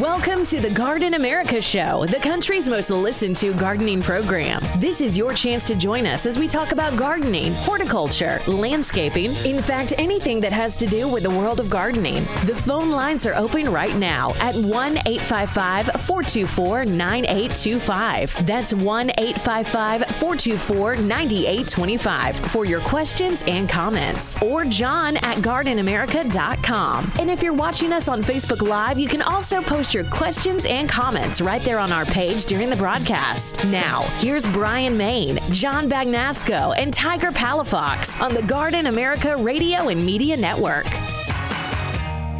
Welcome to the Garden America Show, the country's most listened to gardening program. This is your chance to join us as we talk about gardening, horticulture, landscaping, in fact, anything that has to do with the world of gardening. The phone lines are open right now at 1 855 424 9825. That's 1 855 424 9825 for your questions and comments. Or John at gardenamerica.com. And if you're watching us on Facebook Live, you can also post your questions and comments right there on our page during the broadcast. Now, here's Brian Main, John Bagnasco, and Tiger Palafox on the Garden America Radio and Media Network.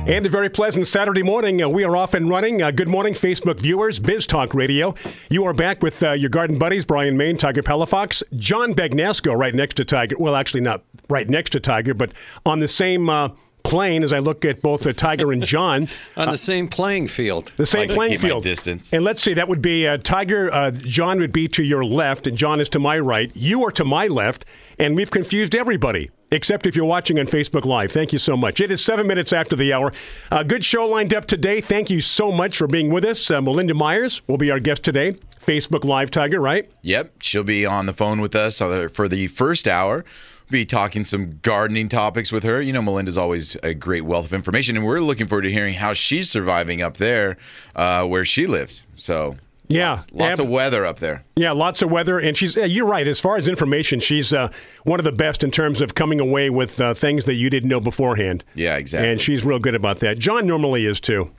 And a very pleasant Saturday morning. Uh, we are off and running. Uh, good morning, Facebook viewers, Biz Talk Radio. You are back with uh, your garden buddies, Brian Main, Tiger Palafox, John Bagnasco, right next to Tiger. Well, actually, not right next to Tiger, but on the same uh, plane as I look at both the Tiger and John. on the same playing field. The same Like, playing field. distance. And let's see, that would be uh, Tiger. Uh, John would be to your left, and John is to my right. You are to my left, and we've confused everybody. Except if you're watching on Facebook Live. Thank you so much. It is seven minutes after the hour. Uh, good show lined up today. Thank you so much for being with us. Uh, Melinda Myers will be our guest today. Facebook Live Tiger, right? Yep, she'll be on the phone with us uh, for the first hour. Be talking some gardening topics with her. You know, Melinda's always a great wealth of information, and we're looking forward to hearing how she's surviving up there, uh, where she lives. So, Yeah. lots, lots of weather up there. Yeah, lots of weather, and she's. Yeah, you're right. As far as information, she's uh, one of the best in terms of coming away with uh, things that you didn't know beforehand. Yeah, exactly. And she's real good about that. John normally is too.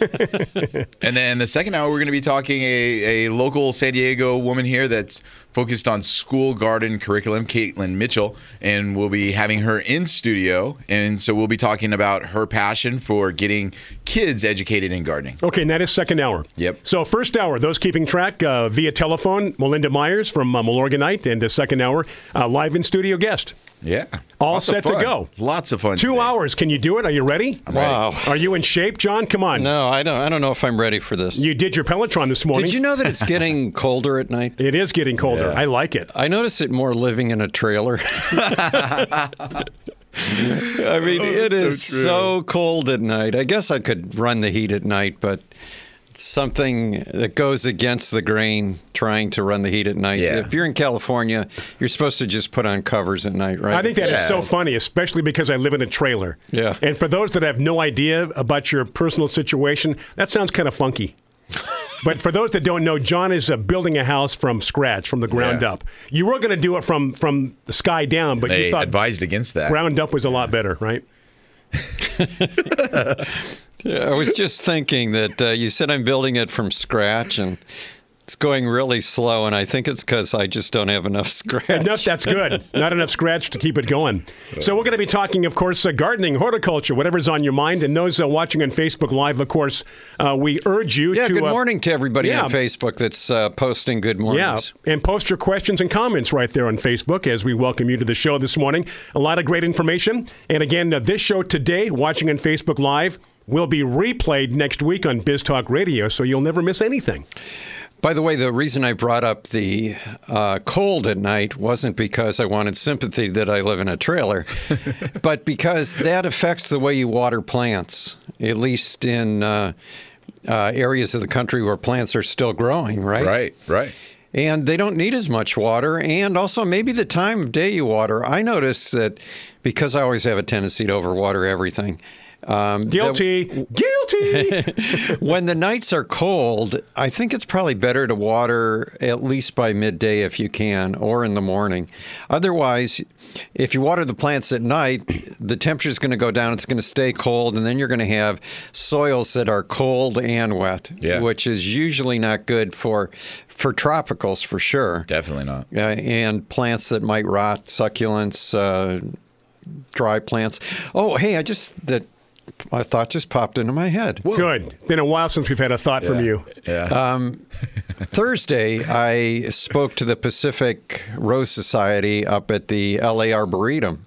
And then the second hour, we're going to be talking a, a local San Diego woman here that's focused on school garden curriculum, Caitlin Mitchell, and we'll be having her in studio. And so we'll be talking about her passion for getting kids educated in gardening. Okay, and that is second hour. Yep. So first hour, those keeping track uh, via telephone, Melinda Myers from uh, Milorganite, and the second hour, uh, live in studio guest. Yeah. All Lots set to go. Lots of fun. Two today. hours. Can you do it? Are you ready? Wow. Are you in shape, John? Come on. No, I don't. I don't know if I'm ready for this. You did your Peloton this morning. Did you know that it's getting colder at night? It is getting colder. I like it. I notice it more living in a trailer. I mean, oh, it Oh, so so cold at night. I guess I could run the heat at night, but something that goes against the grain trying to run the heat at night. Yeah. If you're in California, you're supposed to just put on covers at night, right? I think that is Yeah. so funny, especially because I live in a trailer. Yeah. And for those that have no idea about your personal situation, that sounds kind of funky. but for those that don't know, John is uh, building a house from scratch, from the ground Yeah. up. You were going to do it from from the sky down, but They you thought advised against that. ground up was a lot better, right? I was just thinking that uh, you said I'm building it from scratch and it's going really slow, and I think it's because I just don't have enough scratch. Enough, that's good. Not enough scratch to keep it going. So we're going to be talking, of course, uh, gardening, horticulture, whatever's on your mind. And those uh, watching on Facebook Live, of course, uh, we urge you yeah, to good uh, morning to everybody yeah. on Facebook that's uh, posting good Yeah, and post your questions and comments right there on Facebook as we welcome you to the show this morning. A lot of great information. And again, uh, this show today, watching on Facebook Live, will be replayed next week on Biz Talk Radio, so you'll never miss anything. By the way, the reason I brought up the uh, cold at night wasn't because I wanted sympathy that I live in a trailer, but because that affects the way you water plants, at least in uh, uh, areas of the country where plants are still growing, right? Right, right. and they don't need as much water and also maybe the time of day you water i notice that because i always have a tendency to overwater everything um, Guilty. Guilty. when the nights are cold i think it's probably better to water at least by midday if you can or in the morning otherwise if you water the plants at night the temperature is going to go down it's going to stay cold and then you're going to have soils that are cold and wet Yeah. which is usually not good for for tropicals for sure Definitely not. uh, and plants that might rot, succulents, uh, dry plants. Oh, hey, I just that a thought just popped into my head. Good. Been a while since we've had a thought from you. Yeah. Thursday, I spoke to the Pacific Rose Society up at the LA Arboretum.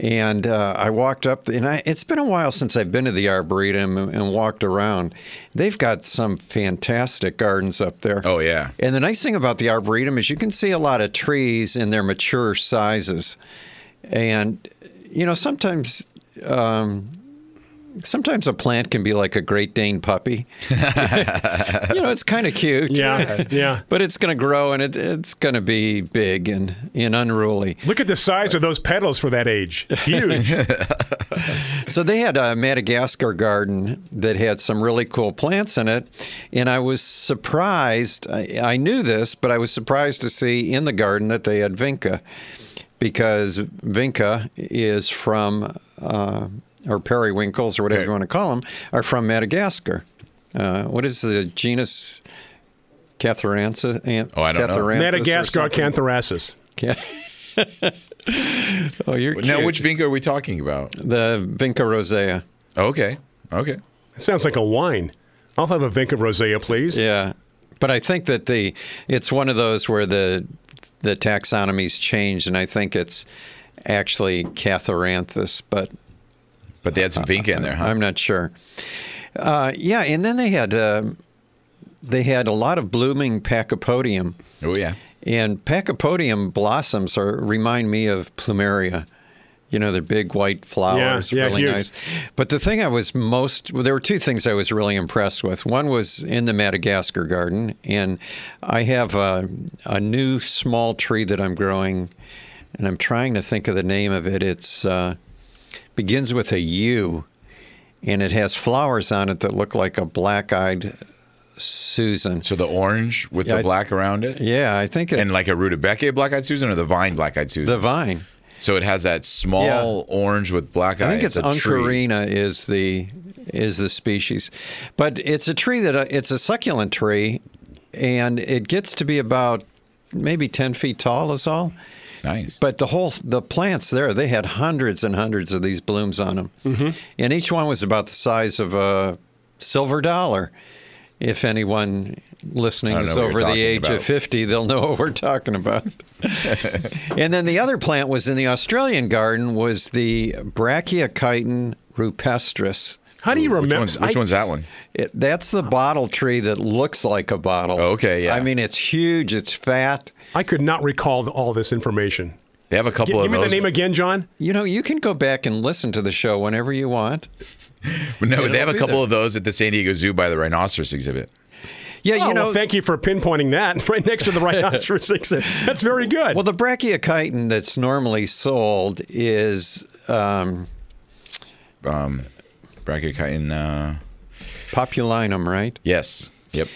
And uh, I walked up, and I, it's been a while since I've been to the Arboretum and, and walked around. They've got some fantastic gardens up there. Oh, yeah. And the nice thing about the Arboretum is you can see a lot of trees in their mature sizes. And, you know, sometimes. Um, Sometimes a plant can be like a Great Dane puppy. you know, it's kind of cute. Yeah, yeah. But it's going to grow and it, it's going to be big and, and unruly. Look at the size of those petals for that age. Huge. So they had a Madagascar garden that had some really cool plants in it. And I was surprised. I, I knew this, but I was surprised to see in the garden that they had vinca because vinca is from, uh, or periwinkles, or whatever Okay. you want to call them, are from Madagascar. Uh, what is the genus? Catharanthus? Oh, I don't know. Catharanthus or Madagascar something? cantharasis. Yeah. oh, you're now, cute. which vinca are we talking about? the Vinca rosea. Okay. Okay. It sounds like a wine. I'll have a Vinca Rosea, please. Yeah, but I think that the it's one of those where the the taxonomy's changed, and I think it's actually Catharanthus, but But they had some vinca in there, huh? I'm not sure. Uh, yeah, and then they had uh, they had a lot of blooming Pachypodium, oh, yeah. and Pachypodium blossoms are remind me of plumeria. You know, they're big white flowers, Yeah, yeah, really huge. nice. But the thing I was most, well, there were two things I was really impressed with. One was in the Madagascar garden, and I have a, a new small tree that I'm growing, and I'm trying to think of the name of it. It's uh, begins with a U, and it has flowers on it that look like a black-eyed Susan. So the orange with Yeah, the th- black around it? Yeah, I think it's And like a Rudbeckia black-eyed Susan or the vine black-eyed Susan? the vine. so it has that small orange with black eyes. I think it's tree. Uncarina is the is the species, but it's a tree that uh, it's a succulent tree, and it gets to be about maybe ten feet tall is all. Nice. But the whole the plants there, they had hundreds and hundreds of these blooms on them, mm-hmm. and each one was about the size of a silver dollar. If anyone listening is over the age about. of 50, they'll know what we're talking about. and then the other plant was in the Australian garden was the Brachychiton rupestris. How do you Which, remember? one's, which I- one's that one? It, that's the bottle tree that looks like a bottle. Oh, okay, yeah. I mean, it's huge, it's fat. I could not recall all this information. They have a couple give of Give me those. the name again, John. You know, you can go back and listen to the show whenever you want. no, It'll they have a couple there. of those at the San Diego Zoo by the rhinoceros exhibit. Yeah, Oh, you know, well, thank you for pinpointing that right next to the rhinoceros exhibit. That's very good. well, the brachychiton that's normally sold is um, Um, Brachychiton. Uh, populinum, right? yes. Yep.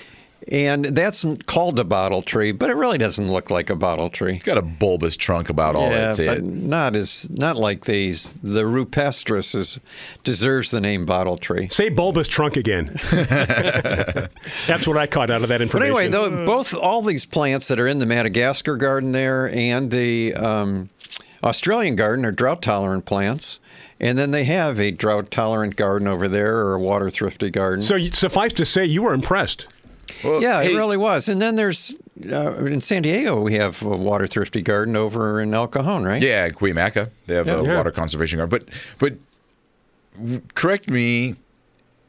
And that's called a bottle tree, but it really doesn't look like a bottle tree. It's got a bulbous trunk about all yeah, that's but it. not as not like these. The rupestris is deserves the name bottle tree. Say bulbous trunk again. That's what I caught out of that information. But information. anyway, though, both all these plants that are in the Madagascar garden there and the um, Australian garden are drought tolerant plants, and then they have a drought tolerant garden over there or a water thrifty garden. so suffice to say, you were impressed. Well, yeah, hey, it really was. And then there's uh, in San Diego we have a water thrifty garden over in El Cajon, right? Yeah, Cuyamaca. They have a Yeah. water conservation garden. But but correct me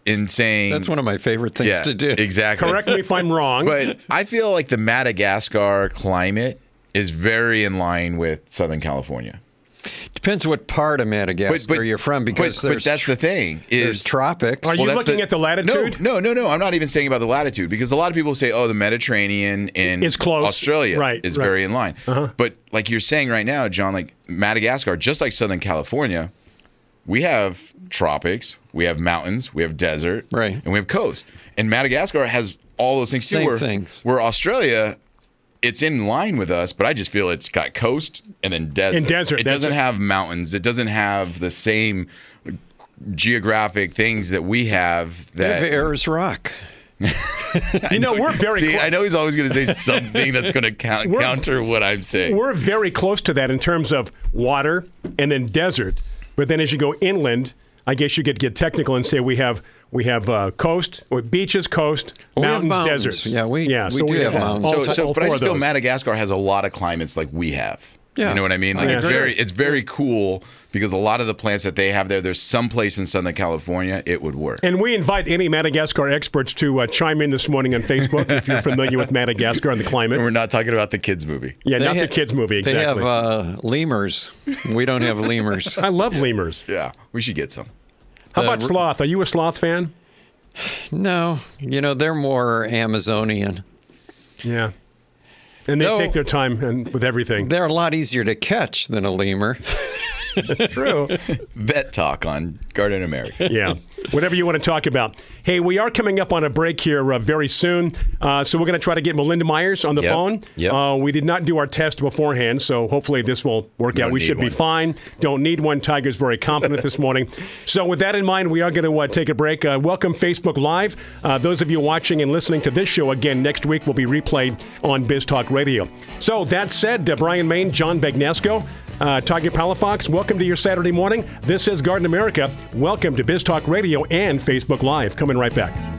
in saying That's one of my favorite things yeah, to do. Exactly. Correct me if I'm wrong. But I feel like the Madagascar climate is very in line with Southern California. Depends what part of Madagascar you're from, because but, but that's the thing there's is tropics. Are you that's looking at the latitude? No, no, no, no. I'm not even saying about the latitude because a lot of people say, "Oh, the Mediterranean in Is close. Australia Right, is right. very in line." Uh-huh. But like you're saying right now, John, like Madagascar, just like Southern California, we have tropics, we have mountains, we have desert, Right. and we have coast. And Madagascar has all those things Same too. Where, things. where Australia, it's in line with us, but I just feel it's got coast and then desert. And desert, It doesn't have mountains. It doesn't have the same geographic things that we have. They have That Ayers Rock. you know, we're very See, clo- I know he's always going to say something that's going to count, counter what I'm saying. we're very close to that in terms of water and then desert. But then as you go inland, I guess you could get technical and say we have we have uh, coast, or beaches, coast, Well, mountains, mountains. deserts. Yeah, we- yeah, we so do have mountains. all So, ti- so but I four just feel those. Madagascar has a lot of climates like we have. Yeah. You know what I mean? Like Yeah, it's very it's very cool because a lot of the plants that they have there, there's some place in Southern California it would work. And we invite any Madagascar experts to uh, chime in this morning on Facebook if you're familiar with Madagascar and the climate. And we're not talking about the kids movie. Yeah, They not ha- the kids movie. Exactly. They have uh, lemurs. We don't have lemurs. I love lemurs. Yeah, we should get some. How about sloth? Are you a sloth fan? No, you know they're more Amazonian. Yeah. And they No. take their time and with everything. They're a lot easier to catch than a lemur. True. Vet talk on Garden America. yeah. Whatever you want to talk about. Hey, we are coming up on a break here uh, very soon. Uh, so we're going to try to get Melinda Myers on the Yep. phone. Yep. Uh, we did not do our test beforehand, so hopefully this will work out. don't We need should be fine. Don't need one. Tiger's very confident this morning. So with that in mind, we are going to uh, take a break. Uh, welcome Facebook Live. Uh, those of you watching and listening to this show again next week will be replayed on Biz Talk Radio. So that said, uh, Brian Main, John Bagnasco, uh, Tiger Palafox, welcome to your Saturday morning. This is Garden America. Welcome to Biz Talk Radio and Facebook Live. Coming right back.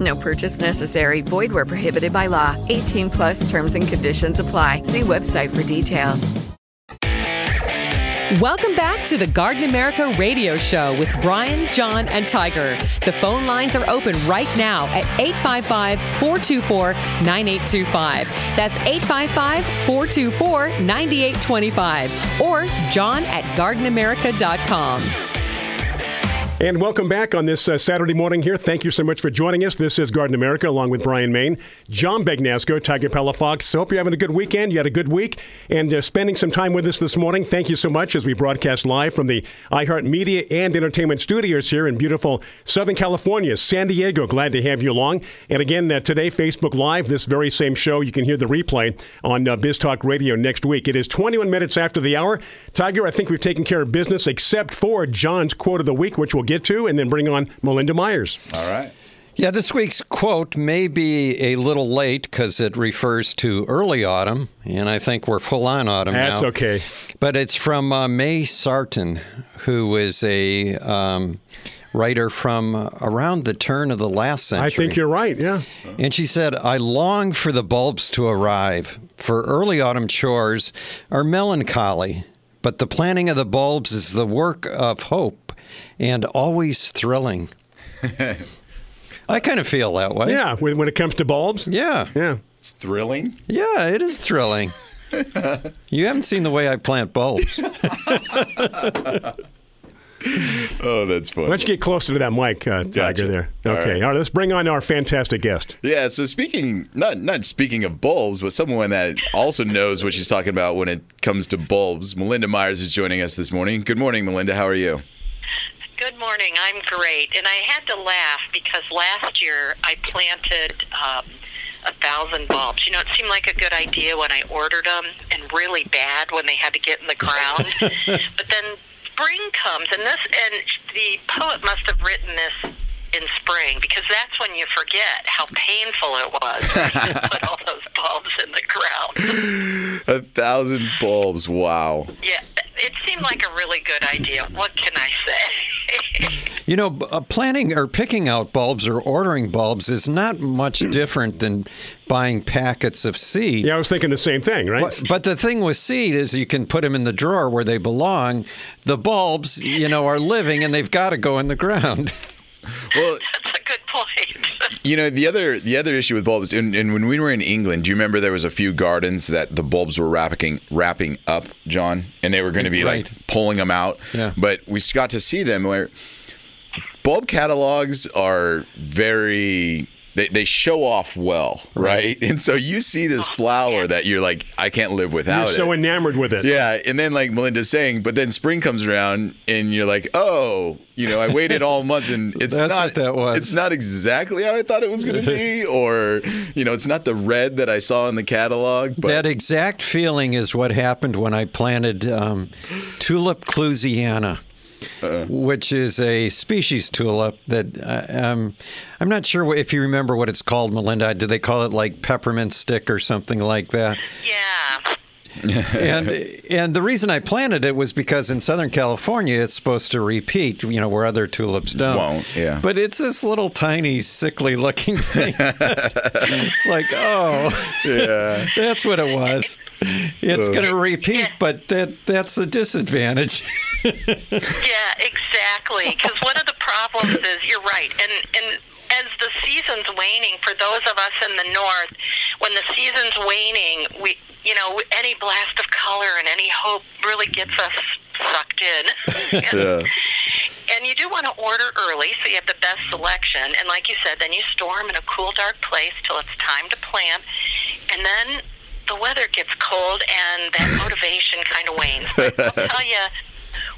No purchase necessary. Void where prohibited by law. 18 plus terms and conditions apply. See website for details. Welcome back to the Garden America radio show with Brian, John, and Tiger. The phone lines are open right now at 855 424 9825. That's 855 424 9825. Or john at gardenamerica.com. And welcome back on this uh, Saturday morning here. Thank you so much for joining us. This is Garden America along with Brian Main, John Bagnasco, Tiger Palafox. Hope you're having a good weekend. You had a good week and uh, spending some time with us this morning. Thank you so much as we broadcast live from the iHeart Media and Entertainment Studios here in beautiful Southern California, San Diego. Glad to have you along. And again, uh, today, Facebook Live, this very same show, you can hear the replay on uh, Biz Talk Radio next week. It is 21 minutes after the hour. Tiger, I think we've taken care of business except for John's quote of the week, which we'll get to, and then bring on Melinda Myers. All right. Yeah, this week's quote may be a little late because it refers to early autumn, and I think we're full on autumn That's now. okay. But it's from uh, May Sarton, who is a um, writer from around the turn of the last century. I think you're right, yeah. And she said, I long for the bulbs to arrive, for early autumn chores are melancholy, but the planting of the bulbs is the work of hope and always thrilling. I kind of feel that way. Yeah, when, when it comes to bulbs. Yeah. Yeah. It's thrilling. Yeah, it is thrilling. you haven't seen the way I plant bulbs. Oh, that's funny. Why don't you get closer to that mic, uh, Tiger, there? Okay. right. All right, let's bring on our fantastic guest. Yeah, so speaking not not speaking of bulbs, but someone that also knows what she's talking about when it comes to bulbs. Melinda Myers is joining us this morning. Good morning, Melinda. How are you? Good morning. I'm great. And I had to laugh because last year I planted um, a thousand bulbs. You know, it seemed like a good idea when I ordered them and really bad when they had to get in the ground. but then spring comes and this and the poet must have written this in spring because that's when you forget how painful it was to put all those bulbs in the ground. A thousand bulbs. Wow. Yeah, it seemed like a really good idea. What can I say? You know, b- uh, planting or picking out bulbs or ordering bulbs is not much different than buying packets of seed. Yeah, I was thinking the same thing, right? But, but the thing with seed is you can put them in the drawer where they belong. The bulbs, you know, are living and they've got to go in the ground. Well, That's a good point. you know the other the other issue with bulbs, and, and when we were in England, do you remember there was a few gardens that the bulbs were wrapping wrapping up, John, and they were going to be Right. like pulling them out. Yeah. But we got to see them where bulb catalogs are very. They, they show off well, right? And so you see this flower that you're like, I can't live without You're it. so enamored with it. Yeah, and then like Melinda's saying, but then spring comes around and you're like, oh, you know, I waited all months and it's That's not what that was. It's not exactly how I thought it was going to be, or you know, it's not the red that I saw in the catalog. But that exact feeling is what happened when I planted um, Tulip clusiana. Which is a species tulip that uh, um, I'm not sure if you remember what it's called, Melinda. Do they call it like peppermint stick or something like that? Yeah. and and the reason I planted it was because in Southern California it's supposed to repeat, you know, where other tulips don't. Won't, yeah. But it's this little tiny, sickly looking thing. it's like, oh, yeah, that's what it was. It's going to repeat, but that that's a disadvantage. Yeah, exactly. Because one of the problems is you're right, and and as the season's waning, for those of us in the north, when the season's waning, we you know any blast of color and any hope really gets us sucked in. yeah. And you do want to order early so you have the best selection. And like you said, then you store them in a cool, dark place till it's time to plant. And then the weather gets cold and that motivation kind of wanes. But I'll tell you,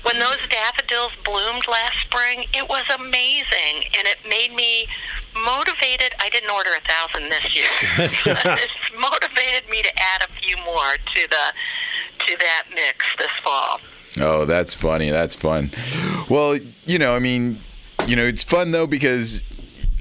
when those daffodils bloomed last spring, it was amazing. And it made me motivated. I didn't order a thousand this year. it's motivated me to add a few more to the to that mix this fall. Oh, that's funny. That's fun. Well, you know, I mean, you know, it's fun though because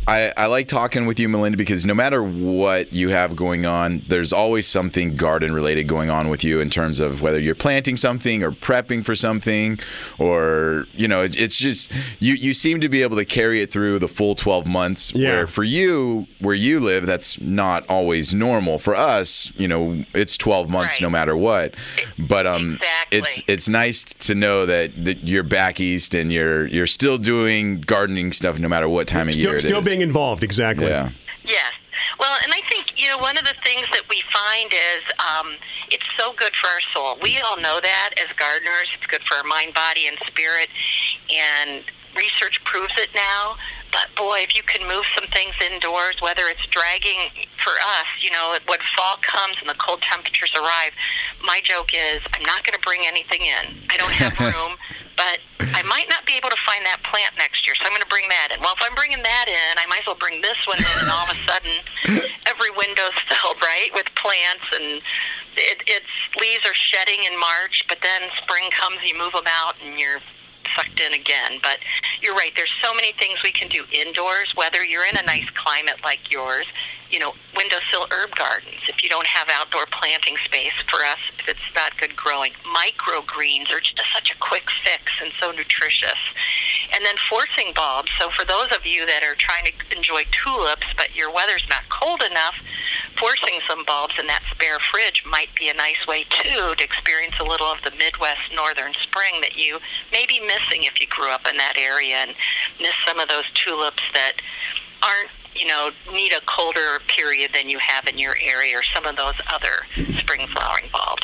I, I like talking with you, Melinda, because no matter what you have going on, there's always something garden related going on with you in terms of whether you're planting something or prepping for something, or you know, it, it's just you you seem to be able to carry it through the full 12 months. Yeah. Where for you, where you live, that's not always normal. For us, you know, it's 12 months Right. no matter what. But um, Exactly. it's it's nice to know that, that you're back east and you're you're still doing gardening stuff no matter what time of Still, year it still is. Being involved, exactly. yeah. Yes. Well, and I think, you know, one of the things that we find is um, it's so good for our soul. We all know that as gardeners. It's good for our mind, body, and spirit. And research proves it now. But boy, if you can move some things indoors, whether it's dragging for us, you know, when fall comes and the cold temperatures arrive, my joke is I'm not going to bring anything in. I don't have room, but I might not be able to find that plant next year, so I'm going to bring that in. Well, if I'm bringing that in, I might as well bring this one in, and all of a sudden, every window's filled, right, with plants, and it, its leaves are shedding in March, but then spring comes, you move them out, and you're sucked in again. But you're right. There's so many things we can do indoors, whether you're in a nice climate like yours, you know, windowsill herb gardens. If you don't have outdoor planting space for us, if it's not good growing, microgreens are just such a quick fix and so nutritious. And then forcing bulbs. So for those of you that are trying to enjoy tulips, but your weather's not cold enough, forcing some bulbs in that spare fridge might be a nice way too to experience a little of the Midwest northern spring that you may be missing if you grew up in that area and miss some of those tulips that aren't you know need a colder period than you have in your area or some of those other spring flowering bulbs.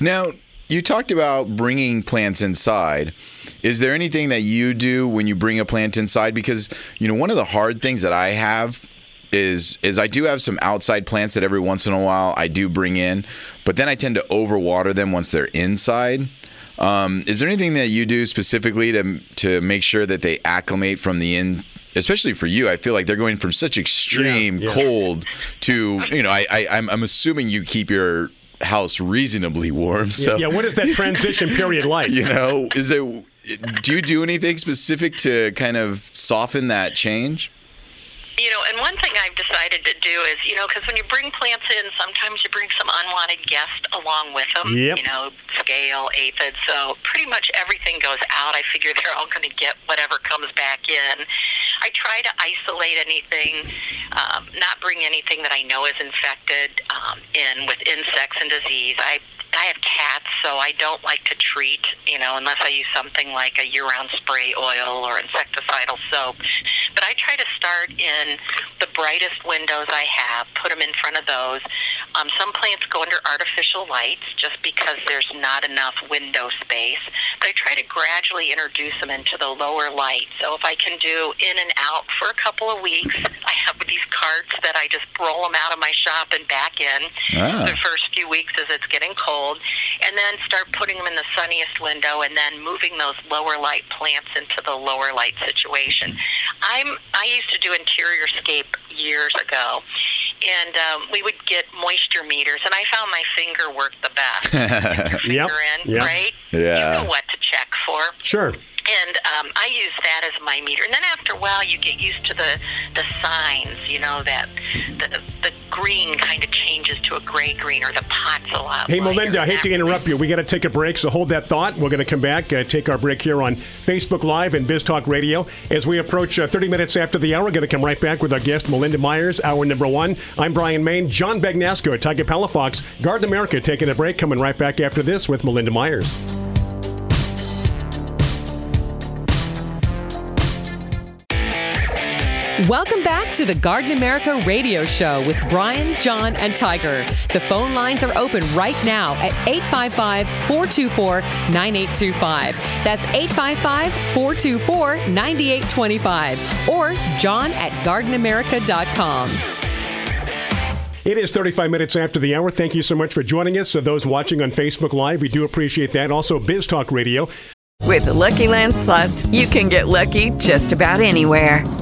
Now, you talked about bringing plants inside. Is there anything that you do when you bring a plant inside? Because you know, one of the hard things that I have is is I do have some outside plants that every once in a while I do bring in, but then I tend to overwater them once they're inside. Um, is there anything that you do specifically to to make sure that they acclimate from the in? Especially for you, I feel like they're going from such extreme Yeah, yeah. cold to you know. I, I I'm, I'm assuming you keep your house reasonably warm. So Yeah, what is that transition period like? you know, is there? Do you do anything specific to kind of soften that change? You know, and one thing I've decided to do is, you know, because when you bring plants in, sometimes you bring some unwanted guests along with them. Yep. You know, scale, aphids. So pretty much everything goes out. I figure they're all going to get whatever comes back in. I try to isolate anything, um, not bring anything that I know is infected um, in with insects and disease. I I have cats, so I don't like to treat, you know, unless I use something like a year-round spray oil or insecticidal soap. But I try to start in the brightest windows I have, put them in front of those. Um, some plants go under artificial lights just because there's not enough window space. But I try to gradually introduce them into the lower light. So if I can do in and out for a couple of weeks, I have these carts that I just roll them out of my shop and back in Ah. the first few weeks as it's getting cold, and then start putting them in the sunniest window, and then moving those lower light plants into the lower light situation. I'm I used to do interior scape years ago, and um, we would get moisture meters, and I found my finger worked the best. Yep. Finger in, Yep. right? Yeah. You know what to check for. Sure. And um, I use that as my meter. And then after a while, you get used to the the signs. You know that the the green kind of changes to a gray green, or the pot's a lot. Hey, lighter. Melinda, I hate to interrupt you. We got to take a break, so hold that thought. We're going to come back, uh, take our break here on Facebook Live and Biz Talk Radio. As we approach uh, 30 minutes after the hour, we're going to come right back with our guest, Melinda Myers, hour number one. I'm Brian Main, John Bagnasco, Tiger Palafox, Garden America, taking a break, coming right back after this with Melinda Myers. Welcome back to the Garden America radio show with Brian, John, and Tiger. The phone lines are open right now at 855 424 9825. That's 855 424 9825. Or john at gardenamerica.com. It is 35 minutes after the hour. Thank you so much for joining us. So those watching on Facebook Live, we do appreciate that. Also, Biz Talk Radio. With the Lucky Land slots, you can get lucky just about anywhere.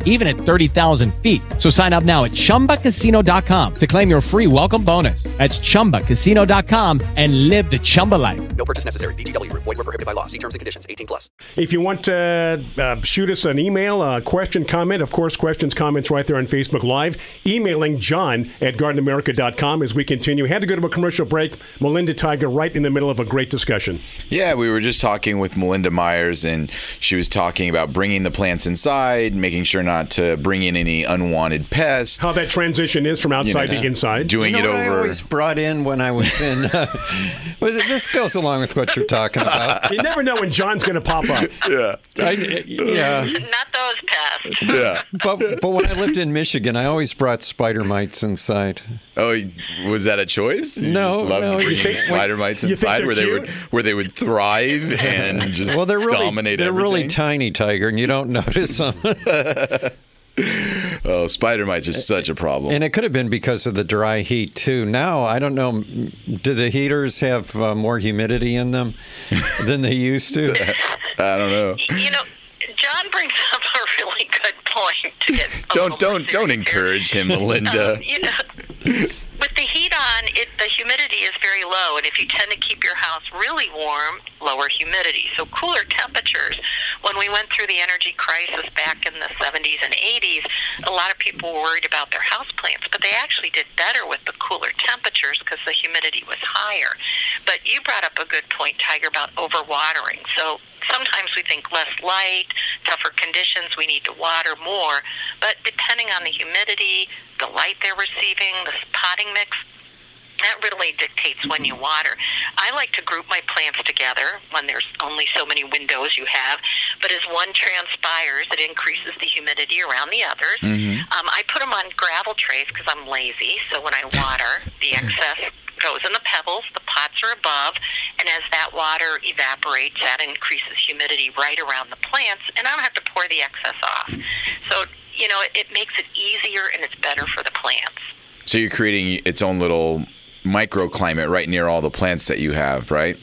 even at 30,000 feet. So sign up now at chumbacasino.com to claim your free welcome bonus. That's chumbacasino.com and live the Chumba life. No purchase necessary. VGW Group. Void were prohibited by law. See terms and conditions. 18 plus. If you want to uh, shoot us an email, a question, comment, of course, questions, comments right there on Facebook Live. Emailing John at gardenamerica.com as we continue. Had to go to a commercial break. Melinda Tiger right in the middle of a great discussion. Yeah, we were just talking with Melinda Myers, and she was talking about bringing the plants inside, making sure not to bring in any unwanted pests. How that transition is from outside know, to inside. Doing You know it what I over. always brought in when I was in. Uh, this goes along with what you're talking about. You never know when John's going to pop up. yeah, I, yeah, Not those pests. yeah. but but when I lived in Michigan, I always brought spider mites inside. Oh, was that a choice? You No, just loved no, you bringing think- spider mites you inside they're where they would where they would thrive and just Well, they're really dominate they're really tiny, tiger, and you don't notice them. oh, spider mites are such a problem. and it could have been because of the dry heat too. Now I don't know. Do the heaters have uh, more humidity in them than they used to? I don't know. You know, John brings up a really good point. To get a Don't don't don't encourage him, here. Melinda. Um, you know, with the heat on, it, the is very low, and if you tend to keep your house really warm, lower humidity. So cooler temperatures. When we went through the energy crisis back in the 70s and 80s, a lot of people were worried about their house plants, but they actually did better with the cooler temperatures because the humidity was higher. But you brought up a good point, Tiger, about overwatering. So sometimes we think less light, tougher conditions, we need to water more. But depending on the humidity, the light they're receiving, the potting mix, that really dictates when you water. I like to group my plants together when there's only so many windows you have. But as one transpires, it increases the humidity around the others. Mhm. Um, I put them on gravel trays because I'm lazy. So when I water, the excess goes in the pebbles. The pots are above, and as that water evaporates, that increases humidity right around the plants, and I don't have to pour the excess off. So you know, it, it makes it easier and it's better for the plants. So you're creating its own little microclimate right near all the plants that you have, right?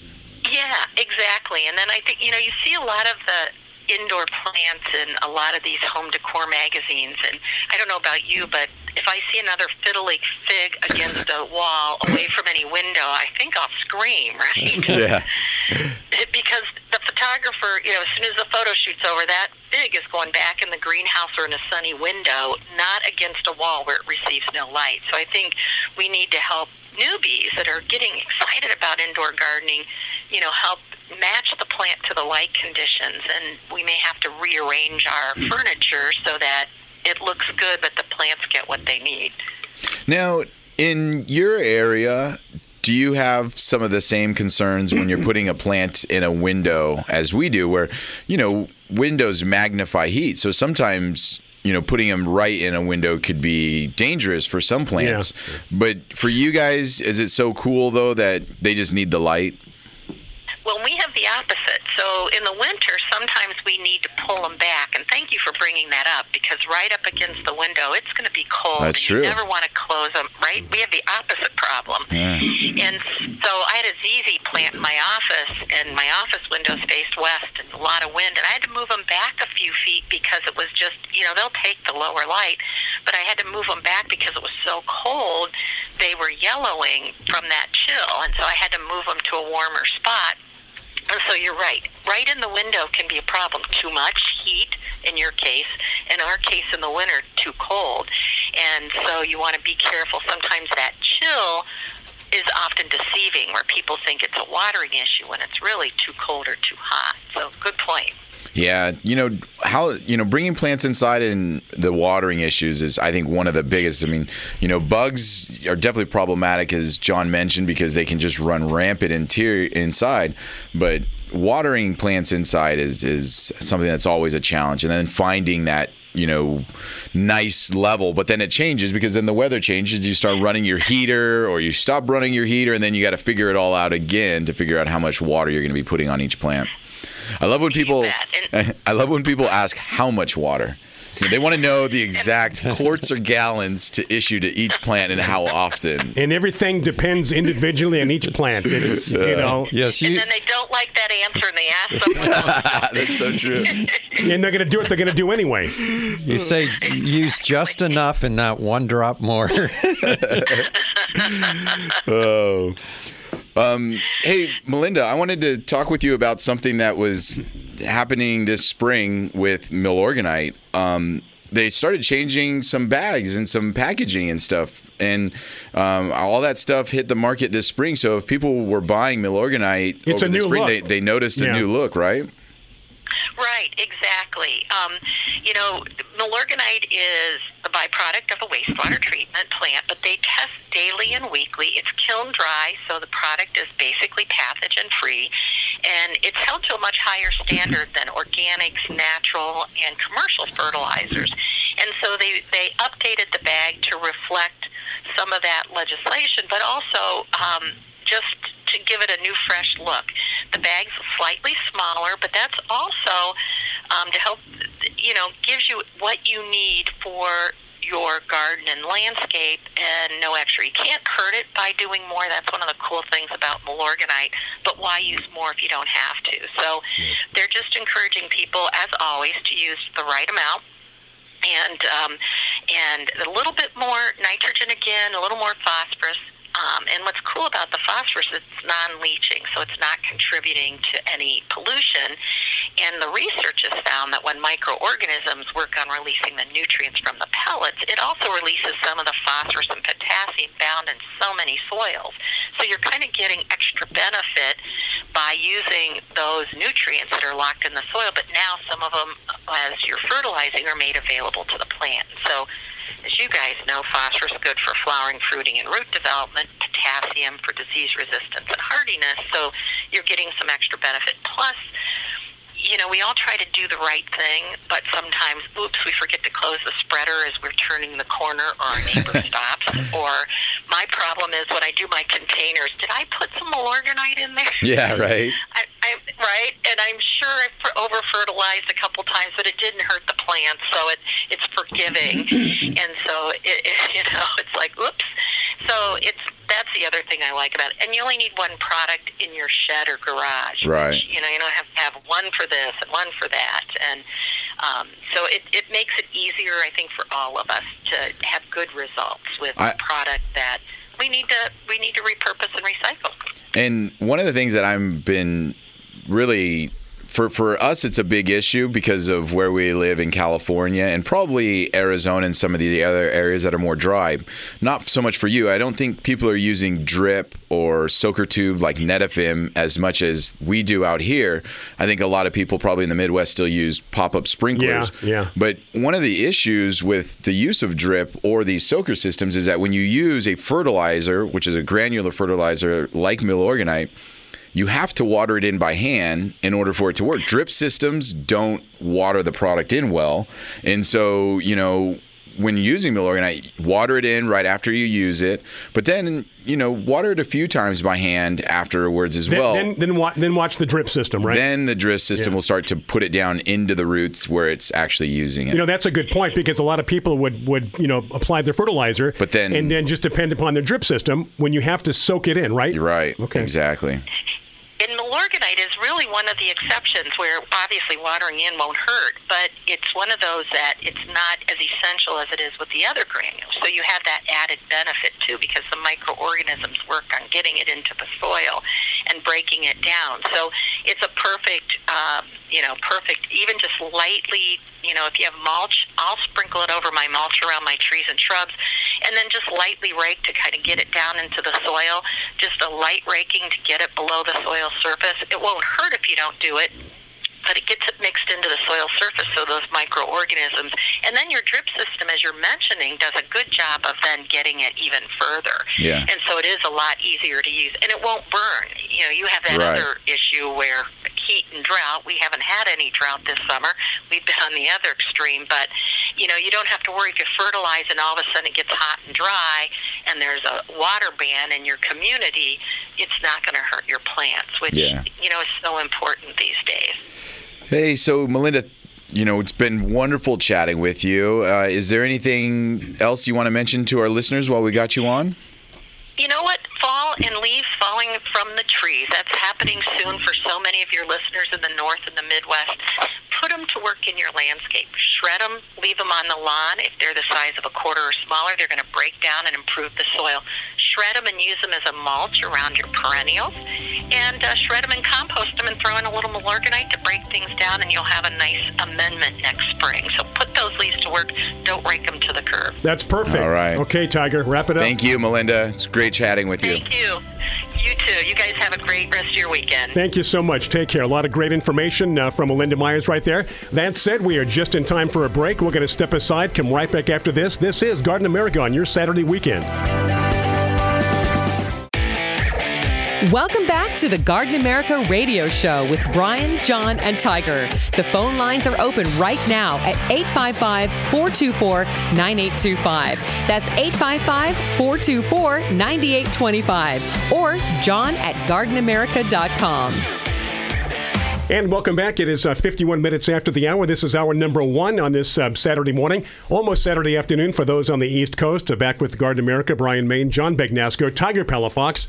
Yeah, exactly. And then I think you know you see a lot of the indoor plants in a lot of these home decor magazines. And I don't know about you, but if I see another fiddle leaf fig against a wall away from any window, I think I'll scream, right? Yeah. because the photographer, you know, as soon as the photo shoot's over, that fig is going back in the greenhouse or in a sunny window, not against a wall where it receives no light. So I think we need to help newbies that are getting excited about indoor gardening, you know, help match the plant to the light conditions. And we may have to rearrange our hmm. furniture so that it looks good, but the plants get what they need. Now, in your area, do you have some of the same concerns when you're putting a plant in a window as we do, where, you know, windows magnify heat? So sometimes, you know, putting them right in a window could be dangerous for some plants. But for you guys, is it so cool, though, that they just need the light? Well, we have the opposite. So in the winter, sometimes we need to pull them back. And thank you for bringing that up because right up against the window, it's going to be cold. That's and true. You never want to close them, right? We have the opposite problem. Yeah. And so I had a ZZ plant in my office, and my office windows faced west, and a lot of wind. And I had to move them back a few feet because it was just, you know, they'll take the lower light, but I had to move them back because it was so cold. They were yellowing from that chill, and so I had to move them to a warmer spot. And so you're right. Right in the window can be a problem. Too much heat, in your case. In our case, in the winter, too cold. And so you want to be careful. Sometimes that chill is often deceiving, where people think it's a watering issue when it's really too cold or too hot. So good point. Yeah, you know how you know bringing plants inside and the watering issues is I think one of the biggest. I mean, you know, bugs are definitely problematic as John mentioned because they can just run rampant interior inside, but watering plants inside is is something that's always a challenge. And then finding that you know nice level but then it changes because then the weather changes you start running your heater or you stop running your heater and then you got to figure it all out again to figure out how much water you're going to be putting on each plant I love when people. I love when people ask how much water. They want to know the exact quarts or gallons to issue to each plant and how often. And everything depends individually on each plant. It's, you know. Yes, And then they don't like that answer, and they ask someone. That's so true. And they're going to do what they're going to do anyway. You say use just enough and not one drop more. oh. Um, hey, Melinda, I wanted to talk with you about something that was happening this spring with Milorganite. Um, they started changing some bags and some packaging and stuff, and um, all that stuff hit the market this spring. So if people were buying Milorganite It's over a the new spring, look. They, they noticed a Yeah. new look, right? Right, exactly. Um, you know, Milorganite is the byproduct of a wastewater treatment plant, but they test daily and weekly. It's kiln dry, so the product is basically pathogen free, and it's held to a much higher standard than organics, natural, and commercial fertilizers. And so they, they updated the bag to reflect some of that legislation, but also um, just to give it a new, fresh look. The bag's slightly smaller, but that's also um, to help, you know, gives you what you need for your garden and landscape and no extra. You can't hurt it by doing more. That's one of the cool things about Milorganite, but why use more if you don't have to? So they're just encouraging people, as always, to use the right amount and um, and a little bit more nitrogen again, a little more phosphorus. Um, and what's cool about the phosphorus, it's non-leaching, so it's not contributing to any pollution. And the research has found that when microorganisms work on releasing the nutrients from the pellets, it also releases some of the phosphorus and potassium found in so many soils. So you're kind of getting extra benefit by using those nutrients that are locked in the soil, but now some of them, as you're fertilizing, are made available to the plant. So as you guys know, phosphorus is good for flowering, fruiting, and root development. potassium for disease resistance and hardiness. So you're getting some extra benefit. Plus, you know, we all try to do the right thing, but sometimes, oops, we forget to close the spreader as we're turning the corner or our neighbor stops. Or my problem is when I do my containers, did I put some Milorganite in there? Yeah, right. I, I, right, and I'm sure I over fertilized a couple times, but it didn't hurt the plants, so it it's forgiving, and so it, it you know it's like oops. So it's that's the other thing I like about it. And you only need one product in your shed or garage. Right. Which, you know, you don't have to have one for this and one for that, and um, so it it makes it easier, I think, for all of us to have good results with I- a product that we need to we need to repurpose and recycle. And one of the things that I've been really for for us it's a big issue because of where we live in California and probably Arizona and some of the other areas that are more dry. Not so much for you. I don't think people are using drip or soaker tube like Netafim as much as we do out here. I think a lot of people probably in the Midwest still use pop-up sprinklers. Yeah, yeah. But one of the issues with the use of drip or these soaker systems is that when you use a fertilizer, which is a granular fertilizer like Milorganite, you have to water it in by hand in order for it to work. Drip systems don't water the product in well. And so, you know, when using Milorganite, water it in right after you use it, but then, you know, water it a few times by hand afterwards as Then, well. then then, wa- then watch the drip system, right? Then the drip system Yeah. will start to put it down into the roots where it's actually using it. You know, that's a good point because a lot of people would, would you know, apply their fertilizer, But then- and then just depend upon their drip system when you have to soak it in, right? Right. Okay. Exactly. And Milorganite is really one of the exceptions where obviously watering in won't hurt, but it's one of those that it's not as essential as it is with the other granules. So you have that added benefit too because the microorganisms work on getting it into the soil and breaking it down. So it's a perfect, um, you know, perfect, even just lightly, you know, if you have mulch, I'll sprinkle it over my mulch around my trees and shrubs and then just lightly rake to kind of get it down into the soil. Just a light raking to get it below the soil surface. It won't hurt if you don't do it, but it gets it mixed into the soil surface, so those microorganisms. And then your drip system, as you're mentioning, does a good job of then getting it even further. Yeah. And so it is a lot easier to use, and it won't burn. You know, you have that Right. other issue where heat and drought. We haven't had any drought this summer. We've been on the other extreme, but you know, you don't have to worry if you fertilize and all of a sudden it gets hot and dry, and there's a water ban in your community. It's not going to hurt your plants, which Yeah. you know is so important these days. Hey, so Melinda, you know, it's been wonderful chatting with you. Uh, is there anything else you want to mention to our listeners while we got you on? You know what? Fall and leaves falling from the trees. That's happening soon for so many of your listeners in the north and the Midwest. Put them to work in your landscape. Shred them, leave them on the lawn. If they're the size of a quarter or smaller, they're going to break down and improve the soil. Shred them and use them as a mulch around your perennials. And uh, shred them and compost them and throw in a little Milorganite to break things down, and you'll have a nice amendment next spring. So put those leaves to work. Don't rake them to. That's perfect. All right. Okay, Tiger, wrap it up. Thank you, Melinda. It's great chatting with you. Thank you. You too. You guys have a great rest of your weekend. Thank you so much. Take care. A lot of great information uh, from Melinda Myers right there. That said, we are just in time for a break. We're going to step aside, come right back after this. This is Garden America on your Saturday weekend. Welcome back to the Garden America radio show with Brian, John, and Tiger. The phone lines are open right now at 855 424 9825. That's 855 424 9825. Or john at gardenamerica.com. And welcome back. It is uh, 51 minutes after the hour. This is hour number one on this uh, Saturday morning, almost Saturday afternoon for those on the East Coast. Uh, back with Garden America, Brian Main, John Bagnasco, Tiger Palafox.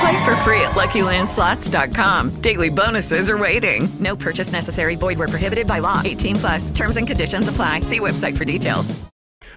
Play for free at LuckyLandSlots.com. Daily bonuses are waiting. No purchase necessary. Void where prohibited by law. 18 plus. Terms and conditions apply. See website for details.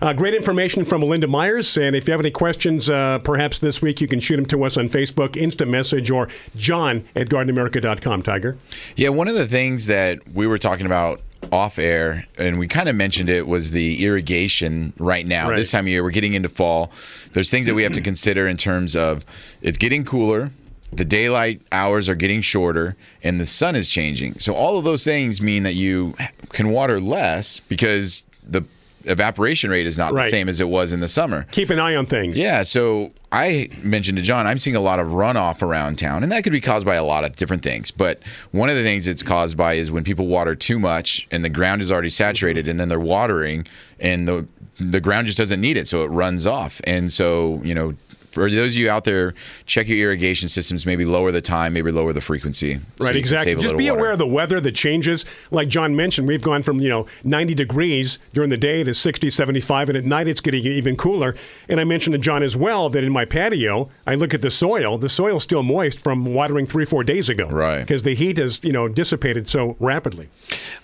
Uh, great information from Melinda Myers. And if you have any questions, uh, perhaps this week, you can shoot them to us on Facebook, instant message, or john at gardenamerica.com, Tiger. Yeah, one of the things that we were talking about off air, and we kind of mentioned it, was the irrigation right now. Right. This time of year, we're getting into fall. There's things that we have to consider in terms of it's getting cooler. The daylight hours are getting shorter and the sun is changing. So, all of those things mean that you can water less because the evaporation rate is not Right. the same as it was in the summer. Keep an eye on things. Yeah, so I mentioned to John, I'm seeing a lot of runoff around town, and that could be caused by a lot of different things. But one of the things it's caused by is when people water too much and the ground is already saturated, and then they're watering, and the the ground just doesn't need it, so it runs off. And so, you know, for those of you out there, check your irrigation systems. Maybe lower the time, maybe lower the frequency. so Right, you exactly. Just little be water. aware of the weather, the changes. Like John mentioned, we've gone from, you know, 90 degrees during the day to 60, 75, and at night it's getting even cooler. And I mentioned to John as well that in my patio, I look at the soil. The soil's still moist from watering three, four days ago. Right. Because the heat has, you know, dissipated so rapidly.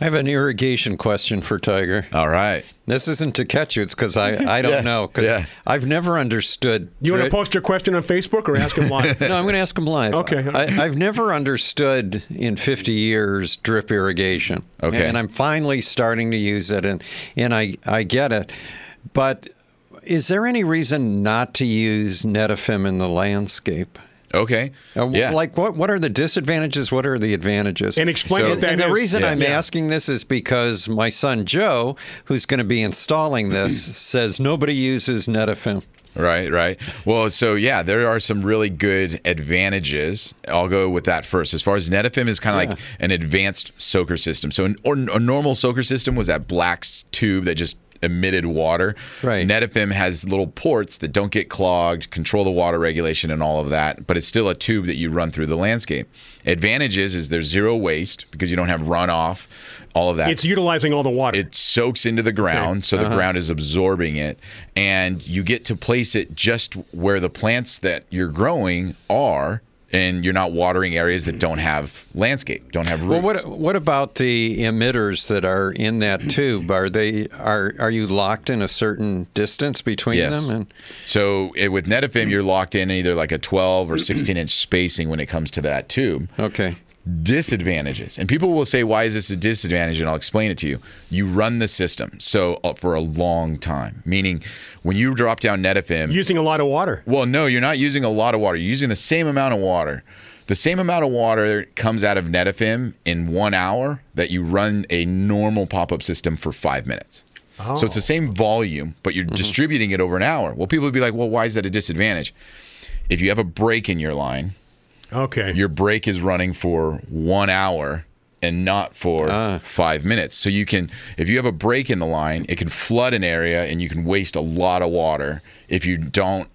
I have an irrigation question for Tiger. All right. This isn't to catch you. It's because I, I don't Yeah, know. Because yeah. I've never understood. You want to post your question on Facebook or ask him live? no, I'm going to ask him live. Okay. I, I've never understood in 50 years drip irrigation. Okay. And I'm finally starting to use it, and, and I, I get it. But is there any reason not to use Netafim in the landscape? Okay. Uh, Yeah. Like, what, what are the disadvantages? What are the advantages? And explain what that and the reason Yeah. I'm Yeah. asking this is because my son Joe, who's going to be installing this, says nobody uses Netafim. Right, right. Well, so yeah, there are some really good advantages. I'll go with that first. As far as Netafim is kind of like an advanced soaker system. So an, or, a normal soaker system was that black tube that just emitted water. Right. Netafim has little ports that don't get clogged, control the water regulation and all of that, but it's still a tube that you run through the landscape. Advantages is there's zero waste because you don't have runoff, all of that. It's utilizing all the water. It soaks into the ground, so the Uh-huh. ground is absorbing it, and you get to place it just where the plants that you're growing are, and you're not watering areas that don't have landscape, don't have Well, what what about the emitters that are in that tube? Are they are are you locked in a certain distance between Yes. them? And So it, with Netafim, you're locked in either like a 12 or 16 inch spacing when it comes to that tube. Okay. Disadvantages. And people will say, why is this a disadvantage? And I'll explain it to you. You run the system so uh, for a long time, meaning when you drop down Netafim, using a lot of water. Well, no, you're not using a lot of water. You're using the same amount of water. The same amount of water comes out of Netafim in one hour that you run a normal pop-up system for five minutes. Oh. So it's the same volume, but you're distributing it over an hour. Well, people would be like, well, why is that a disadvantage? If you have a break in your line, okay, your break is running for one hour and not for ah. five minutes. So you can, if you have a break in the line, it can flood an area and you can waste a lot of water if you don't,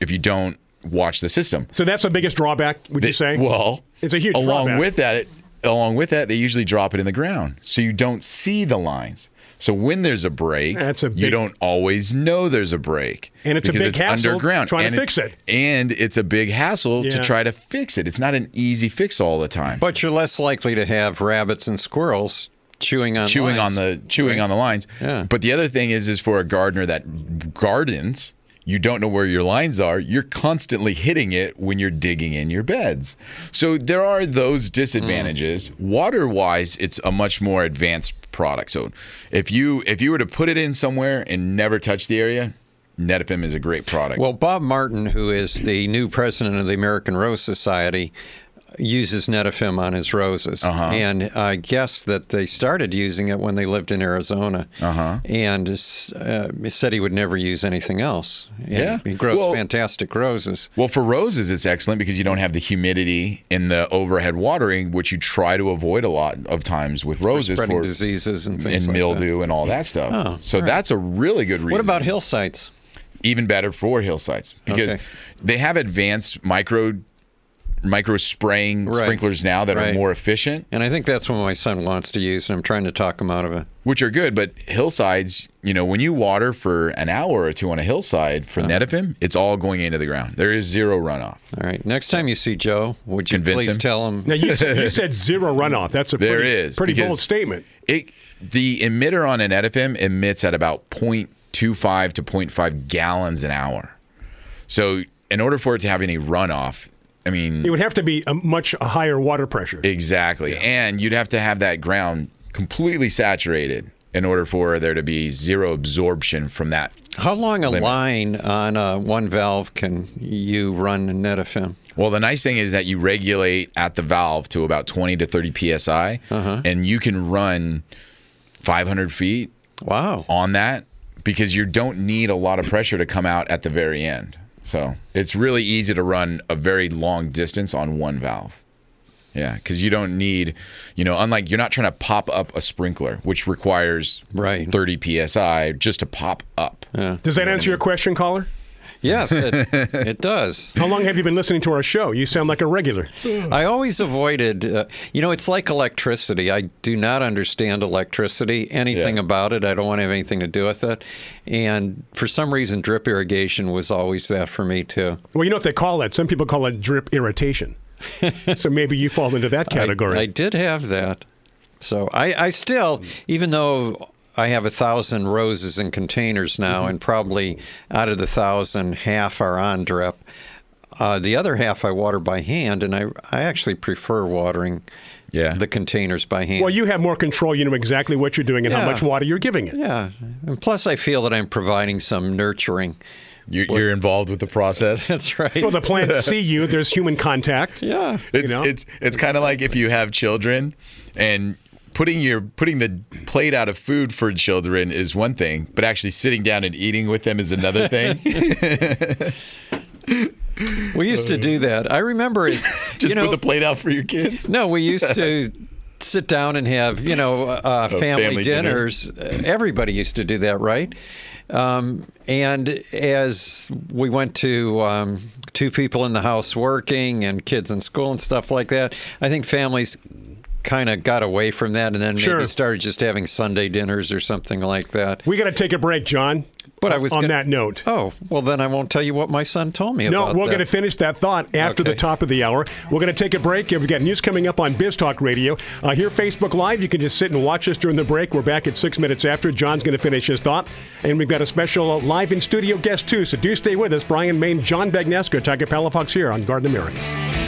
if you don't watch the system. So that's the biggest drawback, would you say? Well, it's a huge along drawback. with that, it, along with that, they usually drop it in the ground, so you don't see the lines. So when there's a break, That's a you don't always know there's a break, And it's a because big hassle underground trying to and fix it. and it's a big hassle to try to fix it. It's not an easy fix all the time. but you're less likely to have rabbits and squirrels chewing on chewing lines. on the chewing Right. on the lines. Yeah. But the other thing is, is for a gardener that gardens, you don't know where your lines are. You're constantly hitting it when you're digging in your beds. So there are those disadvantages. Mm. Water wise, it's a much more advanced product. So if you if you were to put it in somewhere and never touch the area, Netafim is a great product. Well, Bob Martin, who is the new president of the American Rose Society, uses Netafim on his roses, Uh-huh. and I guess that they started using it when they lived in Arizona, uh-huh. and uh, he said he would never use anything else. And Yeah. he grows Well- fantastic roses. Well, for roses, it's excellent because you don't have the humidity in the overhead watering, which you try to avoid a lot of times with roses spreading diseases and things like that. mildew and all that stuff. Oh, so right. that's a really good reason. What about hillsides? Even better for hillsides because Okay. they have advanced micro micro spraying Right. sprinklers now that are more efficient, And I think that's what my son wants to use, and I'm trying to talk him out of it. which are good. But hillsides, you know, when you water for an hour or two on a hillside for Uh-huh. Netafim, it's all going into the ground. There is zero runoff. All right. Next time you see Joe, would you Convince please him? tell him? Now you, said- you said zero runoff. That's a There pretty, is, pretty bold statement. It the emitter on an Netafim emits at about 0.25 to 0.5 gallons an hour. So in order for it to have any runoff, I mean It would have to be a much higher water pressure. exactly, and you'd have to have that ground completely saturated in order for there to be zero absorption from that. How long a limit. line on uh, one valve can you run Netafim? Well, the nice thing is that you regulate at the valve to about 20 to 30 psi, Uh-huh. and you can run 500 feet. Wow! On that, because you don't need a lot of pressure to come out at the very end. So it's really easy to run a very long distance on one valve. Yeah, because you don't need, you know, unlike you're not trying to pop up a sprinkler, which requires right 30 psi just to pop up. Yeah. Does that answer your question, caller? Yes, it, it does. How long have you been listening to our show? You sound like a regular. I always avoided, uh, you know, it's like electricity. I do not understand electricity, anything Yeah. about it. I don't want to have anything to do with it. And for some reason, drip irrigation was always that for me, too. Well, you know what they call it? Some people call it drip irritation. so maybe you fall into that category. I, I did have that. So I, I still, even though I have a thousand roses in containers now, Mm-hmm. and probably out of the thousand, half are on drip. Uh, the other half I water by hand, and I, I actually prefer watering yeah. the containers by hand. well, you have more control. You know exactly what you're doing and how much water you're giving it. Yeah. And plus, I feel that I'm providing some nurturing. You're, you're involved with the process. That's right. Well, the plants see you. There's human contact. Yeah. It's know? it's it's kind of like if you have children and putting your putting the plate out of food for children is one thing, but actually sitting down and eating with them is another thing. We used to do that. I remember as Just you know, put the plate out for your kids. No, we used to sit down and have you know uh, family, family dinners. Uh, Everybody used to do that, right? Um, and as we went to um, two people in the house working and kids in school and stuff like that, I think families kind of got away from that and then Sure. maybe started just having Sunday dinners or something like that. We got to take a break, John. But I was on gonna- that note. Oh, well, then I won't tell you what my son told me No, we're going to finish that thought after the top of the hour. We're going to take a break. We've got news coming up on Biz Talk Radio. Uh, here, Facebook Live. You can just sit and watch us during the break. We're back at six minutes after. John's going to finish his thought. And we've got a special uh, live in studio guest, too. So do stay with us. Brian Main, John Bagnasco, Tiger Palafox here on Garden America.